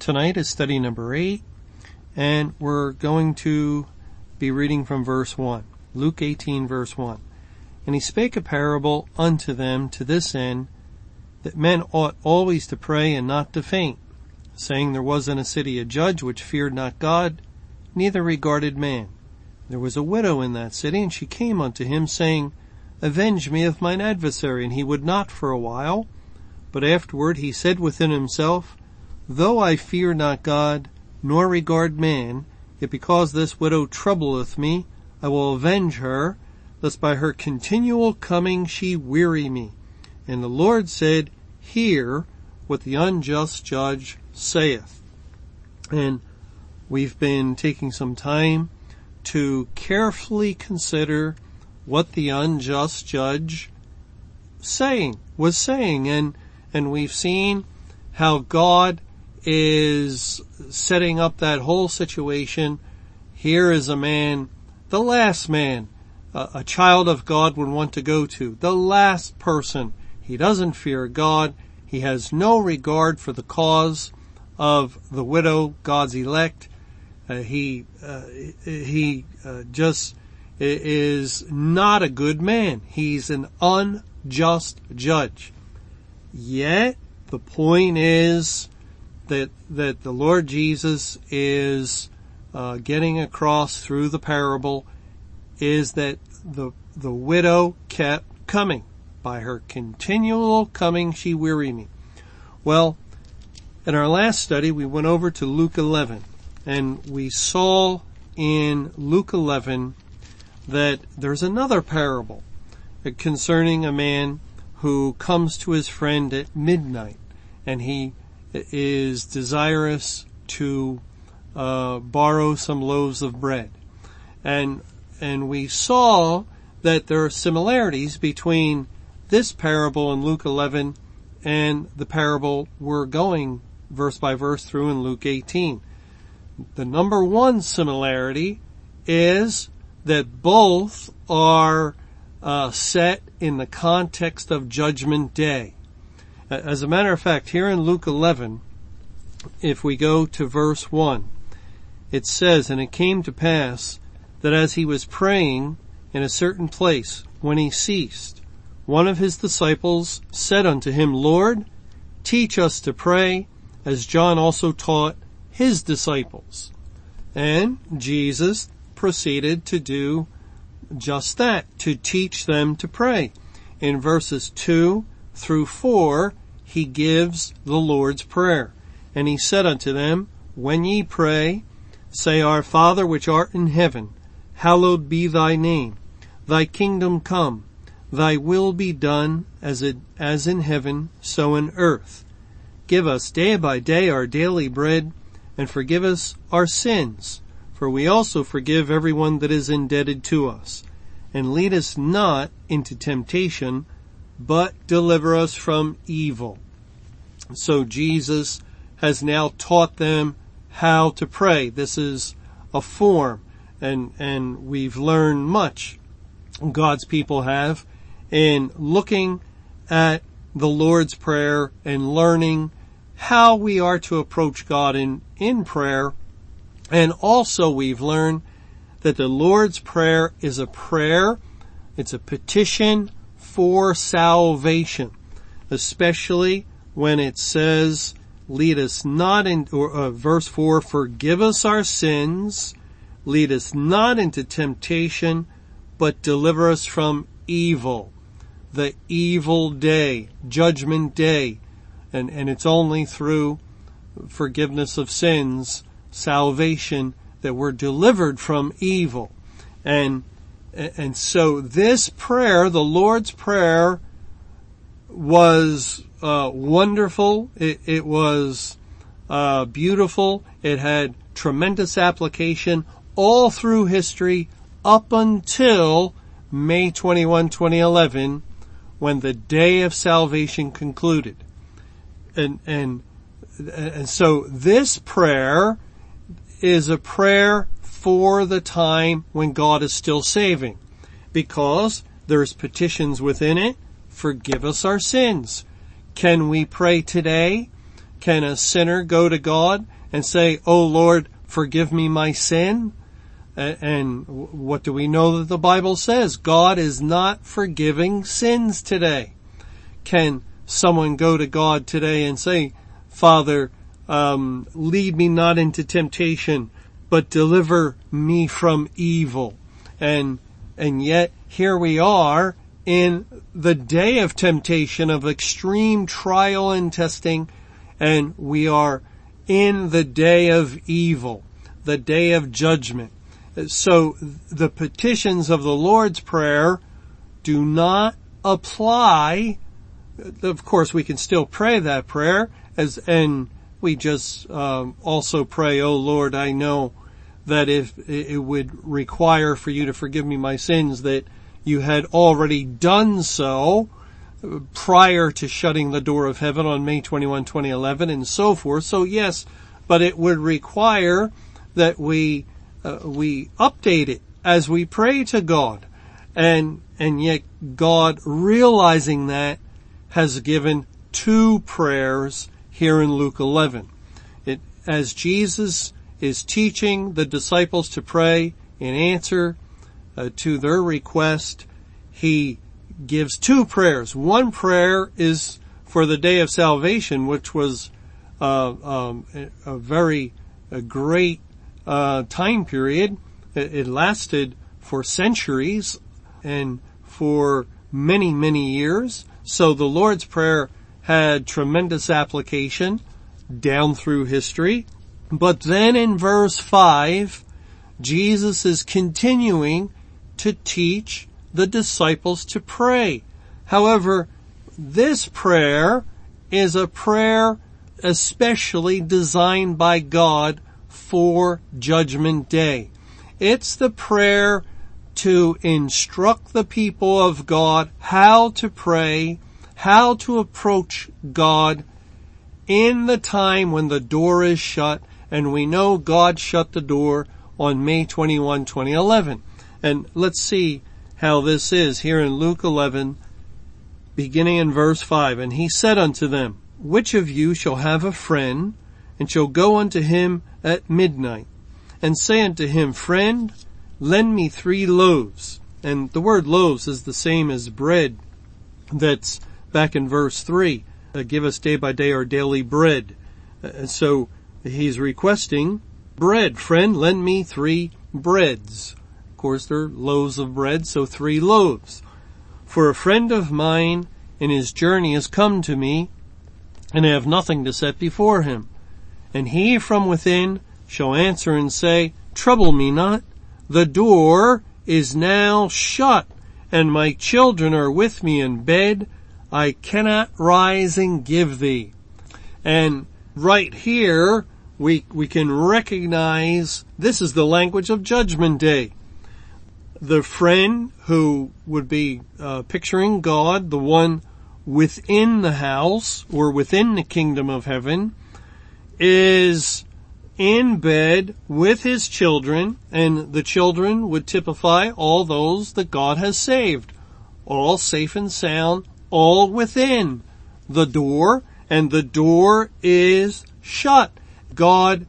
Tonight is study number 8 and we're going to be reading from verse 1. Luke 18 verse 1. And he spake a parable unto them to this end that men ought always to pray and not to faint, saying there was in a city a judge which feared not God, neither regarded man. There was a widow in that city and she came unto him saying, Avenge me of mine adversary. And he would not for a while. But afterward he said within himself, Though I fear not God, nor regard man, yet because this widow troubleth me, I will avenge her, lest by her continual coming she weary me. And the Lord said, Hear what the unjust judge saith. And we've been taking some time to carefully consider what the unjust judge saying was saying and and we've seen how God is setting up that whole situation. Here is a man, the last man a child of God would want to go to, the last person. He doesn't fear God. He has no regard for the cause of the widow, God's elect. Uh, he uh, he uh, just is not a good man. He's an unjust judge. Yet the point is that that the Lord Jesus is uh, getting across through the parable is that the the widow kept coming. By her continual coming, she weary me. Well, in our last study, we went over to Luke 11, and we saw in Luke 11 that there's another parable concerning a man who comes to his friend at midnight and he is desirous to uh, borrow some loaves of bread. And, and we saw that there are similarities between this parable in Luke 11 and the parable we're going verse by verse through in Luke 18. The number one similarity is that both are uh, set in the context of Judgment Day. As a matter of fact, here in Luke 11, if we go to verse 1, it says, And it came to pass that as he was praying in a certain place, when he ceased, one of his disciples said unto him, Lord, teach us to pray, as John also taught his disciples. And Jesus proceeded to do just that, to teach them to pray. In verses 2 through 4, he gives the Lord's Prayer. And he said unto them, When ye pray, say, Our Father which art in heaven, hallowed be thy name. Thy kingdom come. Thy will be done as it, as in heaven, so in earth. Give us day by day our daily bread and forgive us our sins for we also forgive everyone that is indebted to us. And lead us not into temptation, but deliver us from evil. So Jesus has now taught them how to pray. This is a form and, and we've learned much, God's people have, in looking at the Lord's Prayer and learning how we are to approach God in, in prayer and also we've learned that the Lord's Prayer is a prayer, it's a petition for salvation, especially when it says, lead us not in, or uh, verse 4, forgive us our sins, lead us not into temptation, but deliver us from evil. The evil day, judgment day, and, and it's only through forgiveness of sins salvation, that we're delivered from evil. And, and so this prayer, the Lord's Prayer, was uh, wonderful. It, it was uh, beautiful. It had tremendous application all through history up until May 21, 2011, when the day of salvation concluded. And, and, and so this prayer is a prayer for the time when God is still saving because there's petitions within it. Forgive us our sins. Can we pray today? Can a sinner go to God and say, Oh Lord, forgive me my sin? And what do we know that the Bible says? God is not forgiving sins today. Can someone go to God today and say, Father, um, lead me not into temptation, but deliver me from evil. And, and yet here we are in the day of temptation of extreme trial and testing and we are in the day of evil, the day of judgment. So the petitions of the Lord's Prayer do not apply. Of course, we can still pray that prayer as, and we just um, also pray, "Oh Lord, I know that if it would require for you to forgive me my sins, that you had already done so prior to shutting the door of heaven on May 21, 2011 and so forth. So yes, but it would require that we, uh, we update it as we pray to God. And, and yet God realizing that has given two prayers here in Luke 11. It, as Jesus is teaching the disciples to pray in answer uh, to their request, he gives two prayers. One prayer is for the day of salvation, which was uh, um, a very a great uh, time period. It, it lasted for centuries and for many, many years. So the Lord's Prayer had tremendous application down through history. But then in verse 5, Jesus is continuing to teach the disciples to pray. However, this prayer is a prayer especially designed by God for judgment day. It's the prayer to instruct the people of God how to pray, how to approach God in the time when the door is shut and we know God shut the door on May 21, 2011. And let's see how this is here in Luke 11, beginning in verse 5. And he said unto them, Which of you shall have a friend, and shall go unto him at midnight, and say unto him, Friend, lend me three loaves. And the word loaves is the same as bread that's back in verse 3. Uh, give us day by day our daily bread. Uh, so he's requesting bread. Friend, lend me three breads Of course, they're loaves of bread, so three loaves. For a friend of mine in his journey has come to me, and I have nothing to set before him. And he from within shall answer and say, Trouble me not. The door is now shut, and my children are with me in bed. I cannot rise and give thee. And right here, we, we can recognize this is the language of judgment day. The friend who would be uh, picturing God, the one within the house or within the kingdom of heaven, is in bed with his children, and the children would typify all those that God has saved, all safe and sound, all within the door, and the door is shut. God,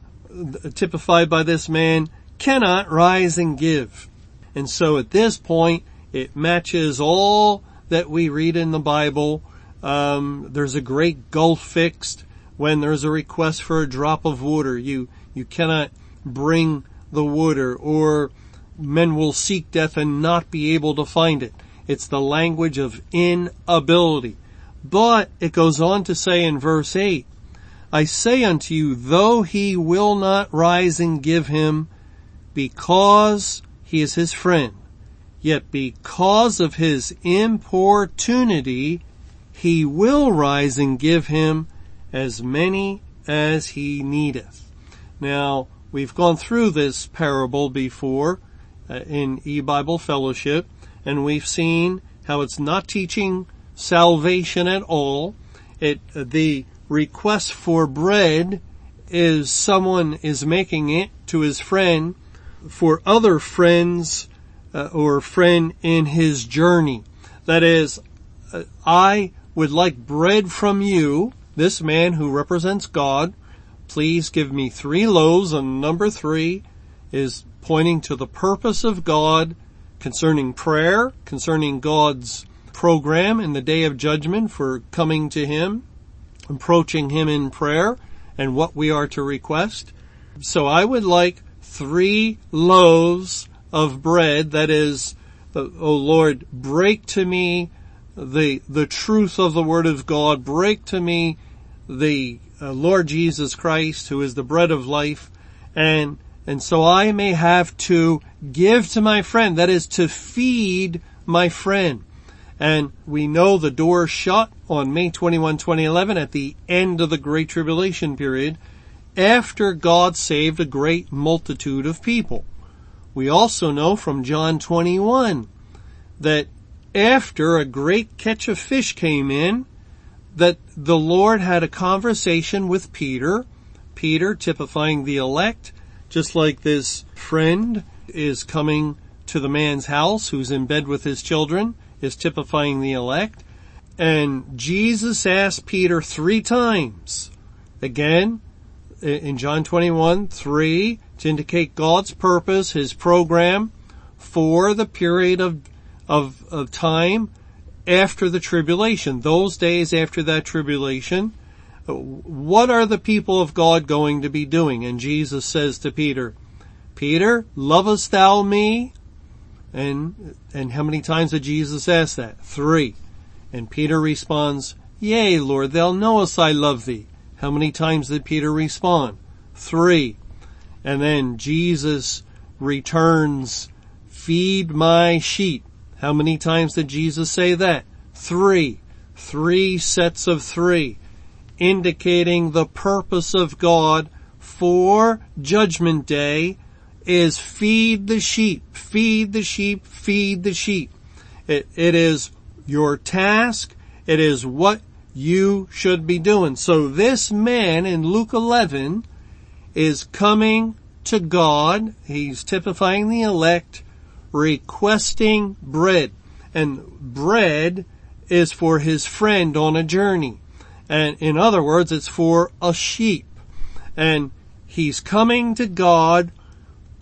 typified by this man, cannot rise and give. And so at this point, it matches all that we read in the Bible. Um, there's a great gulf fixed when there's a request for a drop of water. You, you cannot bring the water or men will seek death and not be able to find it. It's the language of inability. But it goes on to say in verse 8, I say unto you, though he will not rise and give him, because he is his friend. Yet because of his importunity, he will rise and give him as many as he needeth. Now, we've gone through this parable before uh, in e-Bible fellowship and we've seen how it's not teaching salvation at all. It, the request for bread is someone is making it to his friend for other friends uh, or friend in his journey. That is, uh, I would like bread from you, this man who represents God. Please give me three loaves and number three is pointing to the purpose of God concerning prayer, concerning God's program in the day of judgment for coming to Him, approaching Him in prayer, and what we are to request. So I would like three loaves of bread, that is, O oh Lord, break to me the, the truth of the Word of God, break to me the uh, Lord Jesus Christ, who is the bread of life, and, and so I may have to give to my friend, that is to feed my friend. And we know the door shut on May 21, 2011 at the end of the Great Tribulation period after God saved a great multitude of people. We also know from John 21 that after a great catch of fish came in, that the Lord had a conversation with Peter, Peter typifying the elect, just like this friend is coming to the man's house who's in bed with his children, is typifying the elect. And Jesus asked Peter three times, again, in John 21, 3, to indicate God's purpose, His program for the period of, of, of time after the tribulation, those days after that tribulation. What are the people of God going to be doing? And Jesus says to Peter, Peter, lovest thou me? And, and how many times did Jesus ask that? Three. And Peter responds, Yea, Lord, thou knowest I love thee. How many times did Peter respond? Three. And then Jesus returns, feed my sheep. How many times did Jesus say that? Three. Three sets of three, indicating the purpose of God for judgment day is feed the sheep, feed the sheep, feed the sheep. It, it is your task. It is what you should be doing. So this man in Luke 11 is coming to God. He's typifying the elect, requesting bread. And bread is for his friend on a journey. And in other words, it's for a sheep. And he's coming to God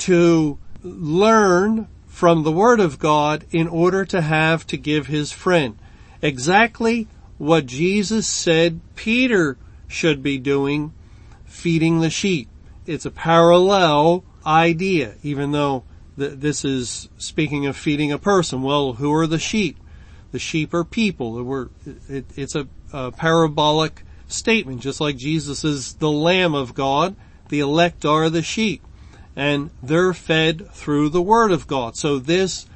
to learn from the Word of God in order to have to give his friend. Exactly what Jesus said Peter should be doing, feeding the sheep. It's a parallel idea, even though th- this is speaking of feeding a person. Well, who are the sheep? The sheep are people. We're, it, it's a, a parabolic statement, just like Jesus is the Lamb of God. The elect are the sheep and they're fed through the Word of God. So this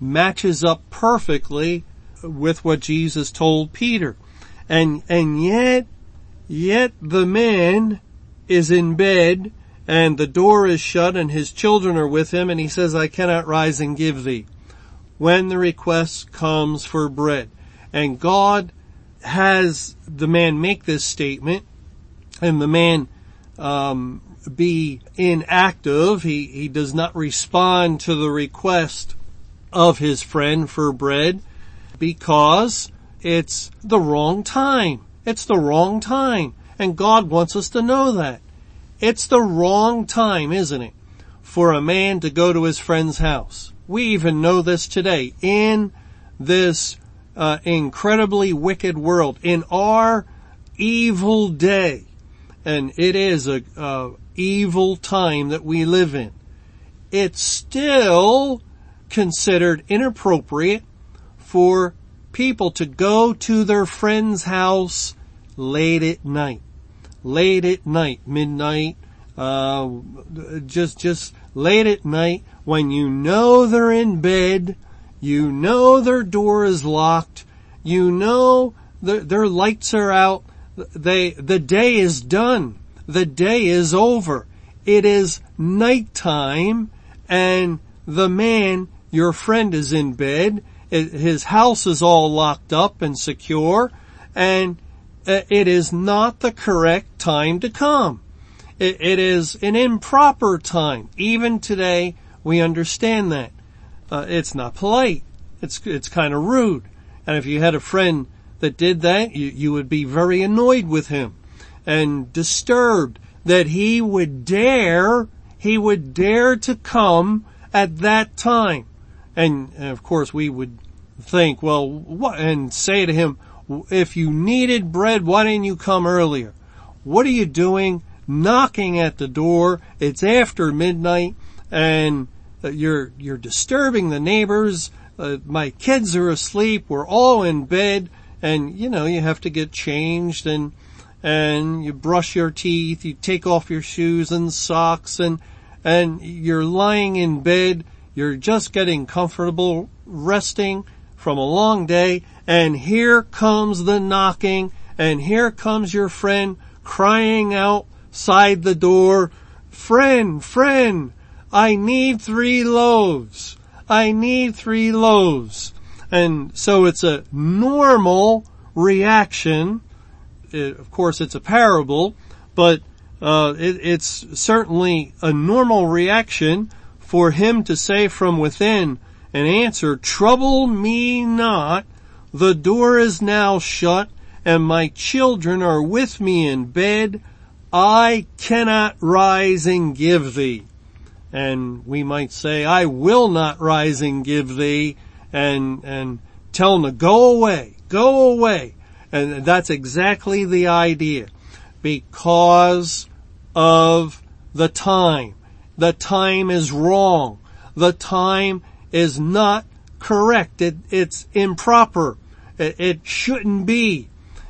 matches up perfectly with what Jesus told Peter. And, and yet, yet the man is in bed and the door is shut and his children are with him and he says, I cannot rise and give thee. When the request comes for bread. And God has the man make this statement and the man, um, be inactive. He, he does not respond to the request of his friend for bread because it's the wrong time. It's the wrong time. And God wants us to know that. It's the wrong time, isn't it? For a man to go to his friend's house. We even know this today in this uh, incredibly wicked world, in our evil day. And it is a, a evil time that we live in. It's still considered inappropriate for people to go to their friend's house late at night. Late at night, midnight, uh, just, just late at night when you know they're in bed, you know their door is locked, you know their, their lights are out, they, the day is done. The day is over. It is nighttime and the man, your friend is in bed. His house is all locked up and secure and uh, it is not the correct time to come. it is an improper time. Even today, we understand that. Uh, it's not polite. It's, it's kind of rude. And if you had a friend that did that, you, you would be very annoyed with him and disturbed that he would dare, he would dare to come at that time. And, of course we would think, well, what, and say to him, if you needed bread, why didn't you come earlier? What are you doing knocking at the door? It's after midnight and uh, you're, you're disturbing the neighbors. Uh, my kids are asleep. We're all in bed and you know, you have to get changed and, and you brush your teeth, you take off your shoes and socks and, and you're lying in bed, you're just getting comfortable, resting from a long day, and here comes the knocking, and here comes your friend crying outside the door, friend, friend, I need three loaves. I need three loaves. And so it's a normal reaction. It, of course, it's a parable, but uh, it, it's certainly a normal reaction for him to say from within an answer, trouble me not, the door is now shut and my children are with me in bed. I cannot rise and give thee. And we might say, I will not rise and give thee and, and tell them to go away, go away. And that's exactly the idea because of the time. The time is wrong. The time is not correct. It, it's improper. It, it shouldn't be.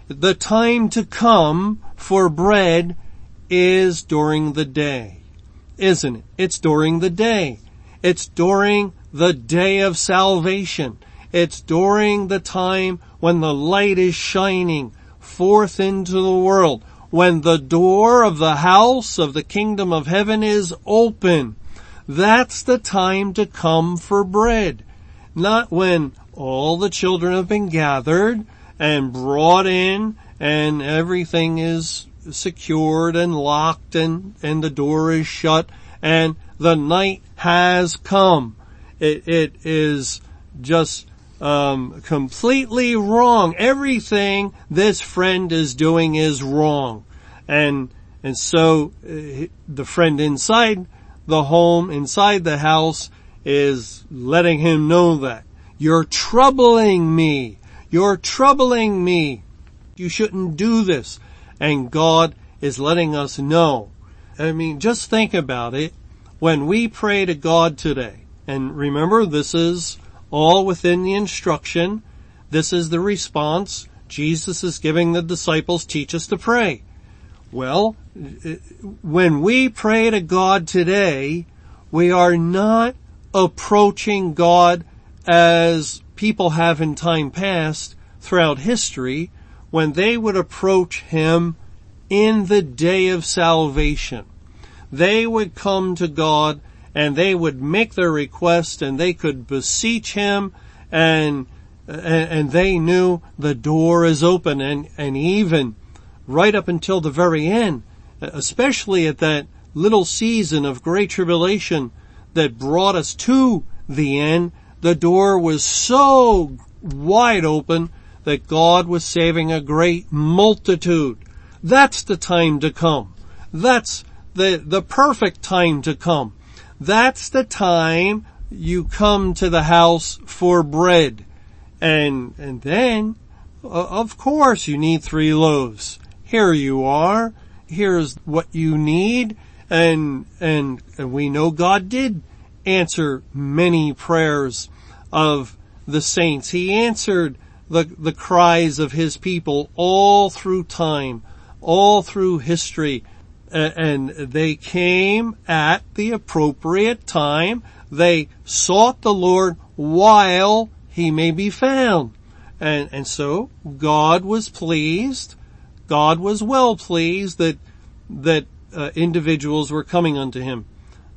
The time to come for bread is during the day, isn't it? It's during the day. It's during the day of salvation. It's during the time when the light is shining forth into the world, when the door of the house of the kingdom of heaven is open. That's the time to come for bread. Not when all the children have been gathered and brought in and everything is secured and locked and, and the door is shut and the night has come. It, it is just um, completely wrong. Everything this friend is doing is wrong, and and so uh, the friend inside the home, inside the house, is letting him know that you're troubling me. You're troubling me. You shouldn't do this. And God is letting us know. I mean, just think about it. When we pray to God today, and remember this is all within the instruction. This is the response Jesus is giving the disciples teach us to pray. Well, when we pray to God today, we are not approaching God as people have in time past throughout history when they would approach Him in the day of salvation. They would come to God and they would make their request and they could beseech him and and they knew the door is open and and even right up until the very end especially at that little season of great tribulation that brought us to the end the door was so wide open that God was saving a great multitude. That's the time to come. That's the the perfect time to come that's the time you come to the house for bread. And, and then, of course you need three loaves. Here you are. Here's what you need. And, and, and we know God did answer many prayers of the saints. He answered the, the cries of his people all through time, all through history and they came at the appropriate time. They sought the Lord while he may be found. And, and so God was pleased. God was well pleased that, that uh, individuals were coming unto him.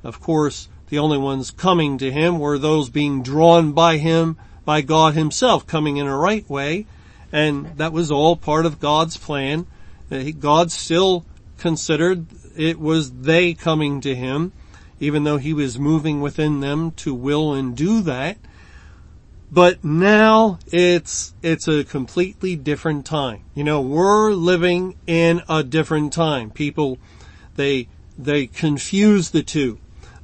Of course, the only ones coming to him were those being drawn by him, by God himself, coming in a right way. And that was all part of God's plan. Uh, God still considered it was they coming to him, even though he was moving within them to will and do that. But now it's, it's a completely different time. You know, we're living in a different time. People, they, they confuse the two.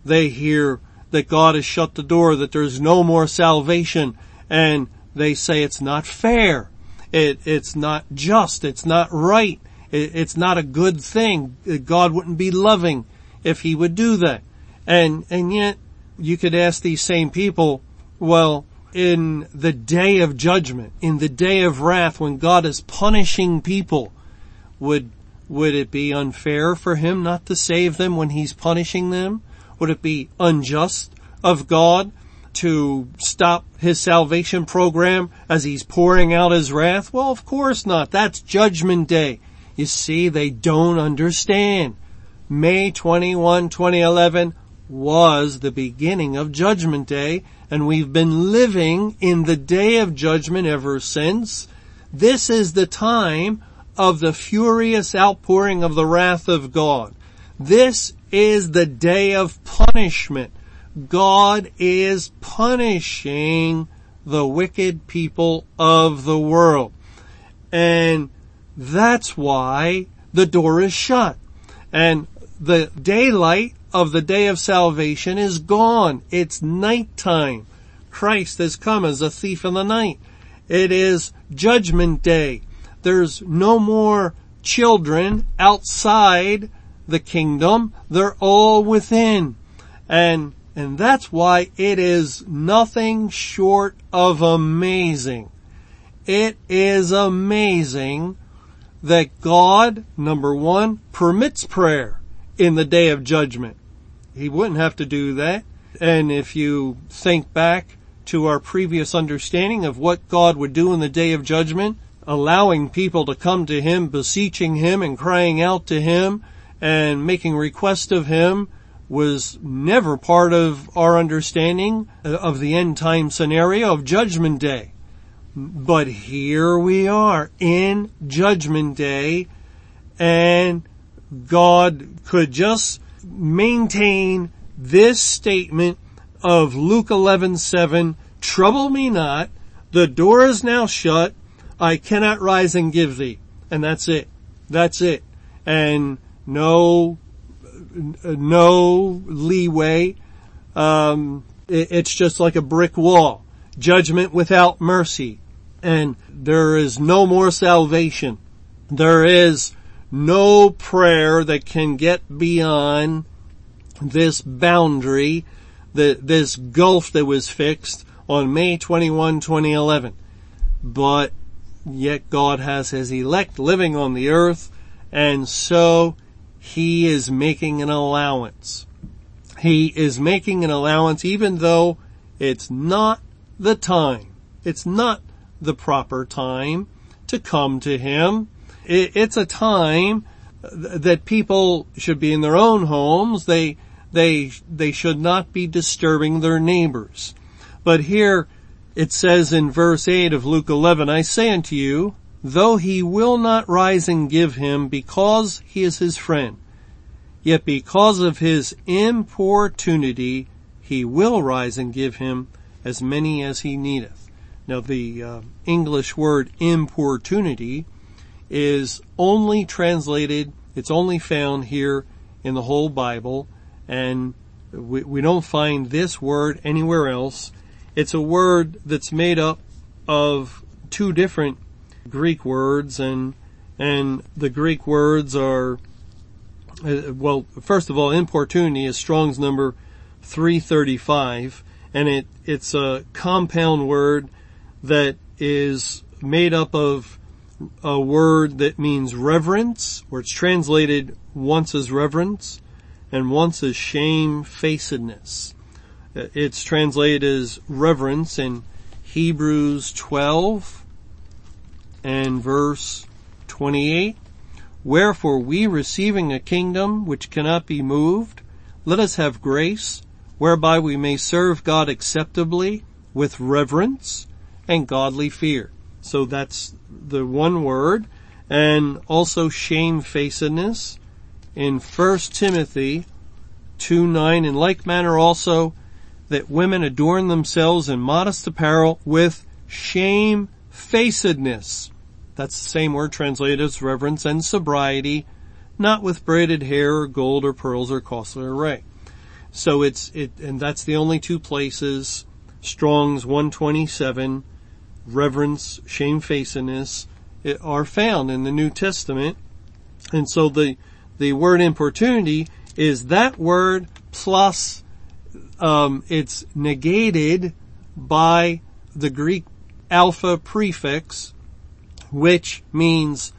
They hear that God has shut the door, that there's no more salvation, and they say it's not fair. It, it's not just. It's not right. It, it's not a good thing. God wouldn't be loving if he would do that. And, and yet you could ask these same people, well, in the day of judgment, in the day of wrath when God is punishing people, would, would it be unfair for him not to save them when he's punishing them? Would it be unjust of God to stop his salvation program as he's pouring out his wrath? Well, of course not. That's judgment day. You see, they don't understand. May 21, 2011 was the beginning of judgment day and we've been living in the day of judgment ever since. This is the time of the furious outpouring of the wrath of God. This is the day of punishment. God is punishing the wicked people of the world. And that's why the door is shut. And the daylight of the day of salvation is gone. It's nighttime. Christ has come as a thief in the night. It is judgment day. There's no more children outside the kingdom. They're all within. And, and that's why it is nothing short of amazing. It is amazing that God, number one, permits prayer in the day of judgment. He wouldn't have to do that. And if you think back to our previous understanding of what God would do in the day of judgment, allowing people to come to Him, beseeching Him and crying out to Him and making request of Him was never part of our understanding of the end time scenario of judgment day. But here we are in judgment day and God could just maintain this statement of Luke 11:7, trouble me not, the door is now shut, I cannot rise and give thee. And that's it. That's it. And no, no leeway. Um, it, it's just like a brick wall. Judgment without mercy. And there is no more salvation. There is no prayer that can get beyond this boundary, this gulf that was fixed on May 21, 2011. But yet God has his elect living on the earth and so he is making an allowance. He is making an allowance even though it's not the time. It's not the proper time to come to him it's a time that people should be in their own homes. They, they, they should not be disturbing their neighbors. But here it says in verse 8 of Luke 11, I say unto you, though he will not rise and give him because he is his friend, yet because of his importunity, he will rise and give him as many as he needeth. Now the uh, English word importunity is only translated, it's only found here in the whole Bible, and we, we don't find this word anywhere else. It's a word that's made up of two different Greek words and, and the Greek words are, uh, well, first of all, importunity is Strong's number 335 and it, it's a compound word that is made up of a word that means reverence, where it's translated once as reverence, and once as shamefacedness. It's translated as reverence in Hebrews 12 and verse 28, Wherefore we receiving a kingdom which cannot be moved, let us have grace whereby we may serve God acceptably with reverence and godly fear. So that's the one word and also shamefacedness in 1 Timothy 2 9 in like manner also that women adorn themselves in modest apparel with shamefacedness. That's the same word translated as reverence and sobriety, not with braided hair or gold or pearls or costly array. So it's, it, and that's the only two places, Strong's 127, reverence, shamefacedness, are found in the New Testament. And so the, the word importunity is that word plus, um, it's negated by the Greek alpha prefix, which means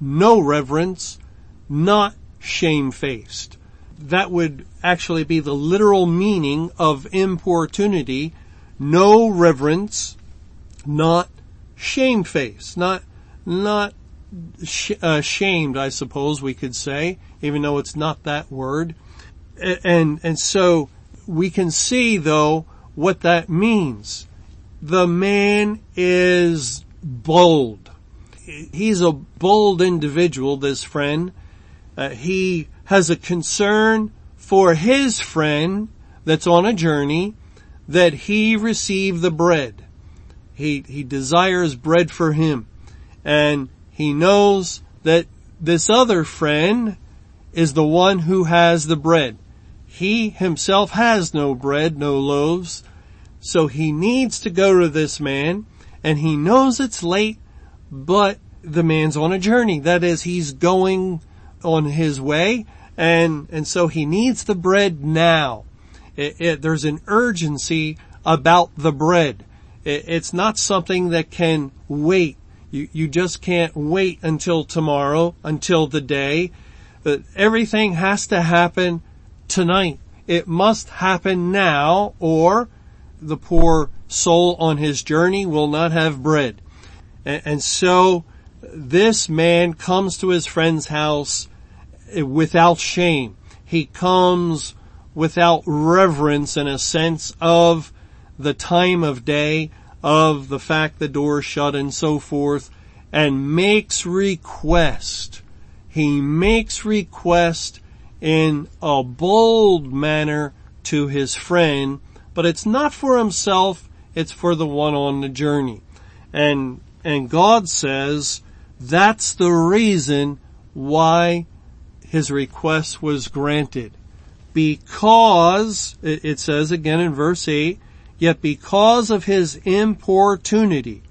no reverence, not shamefaced. That would actually be the literal meaning of importunity, no reverence, not shamefaced, not, not sh- uh, shamed, I suppose we could say, even though it's not that word. And, and so we can see though what that means. The man is bold. He's a bold individual, this friend. Uh, he has a concern for his friend that's on a journey that he receive the bread. He, he desires bread for him. And he knows that this other friend is the one who has the bread. He himself has no bread, no loaves, so he needs to go to this man and he knows it's late, but the man's on a journey. That is, he's going on his way and, and so he needs the bread now. It, it, there's an urgency about the bread. It, it's not something that can wait. You, you just can't wait until tomorrow, until the day. Uh, everything has to happen tonight. It must happen now or the poor soul on his journey will not have bread. And, and so this man comes to his friend's house uh, without shame. He comes without reverence and a sense of the time of day, of the fact the door shut and so forth, and makes request. He makes request in a bold manner to his friend, but it's not for himself, it's for the one on the journey. And, and God says that's the reason why his request was granted. Because, it says again in verse 8, yet because of his importunity,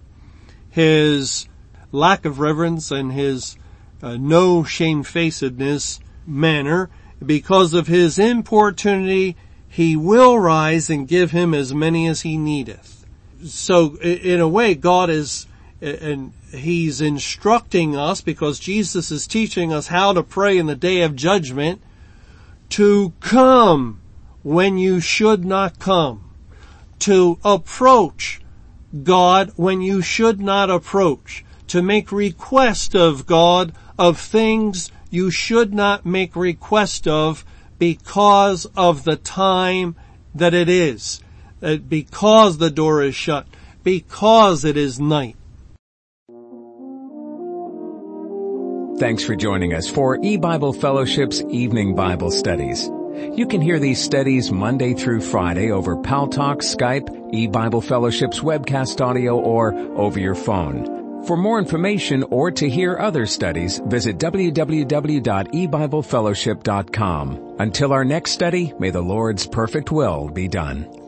his lack of reverence and his uh, no shamefacedness manner, because of his importunity, he will rise and give him as many as he needeth. So in a way, God is, and he's instructing us because Jesus is teaching us how to pray in the day of judgment to come when you should not come, to approach God when you should not approach, to make request of God of things you should not make request of because of the time that it is, uh, because the door is shut, because it is night. Thanks for joining us for E-Bible Fellowship's Evening Bible Studies. You can hear these studies Monday through Friday over Paltalk, Skype, E-Bible Fellowship's webcast audio, or over your phone. For more information or to hear other studies, visit www.ebiblefellowship.com. Until our next study, may the Lord's perfect will be done.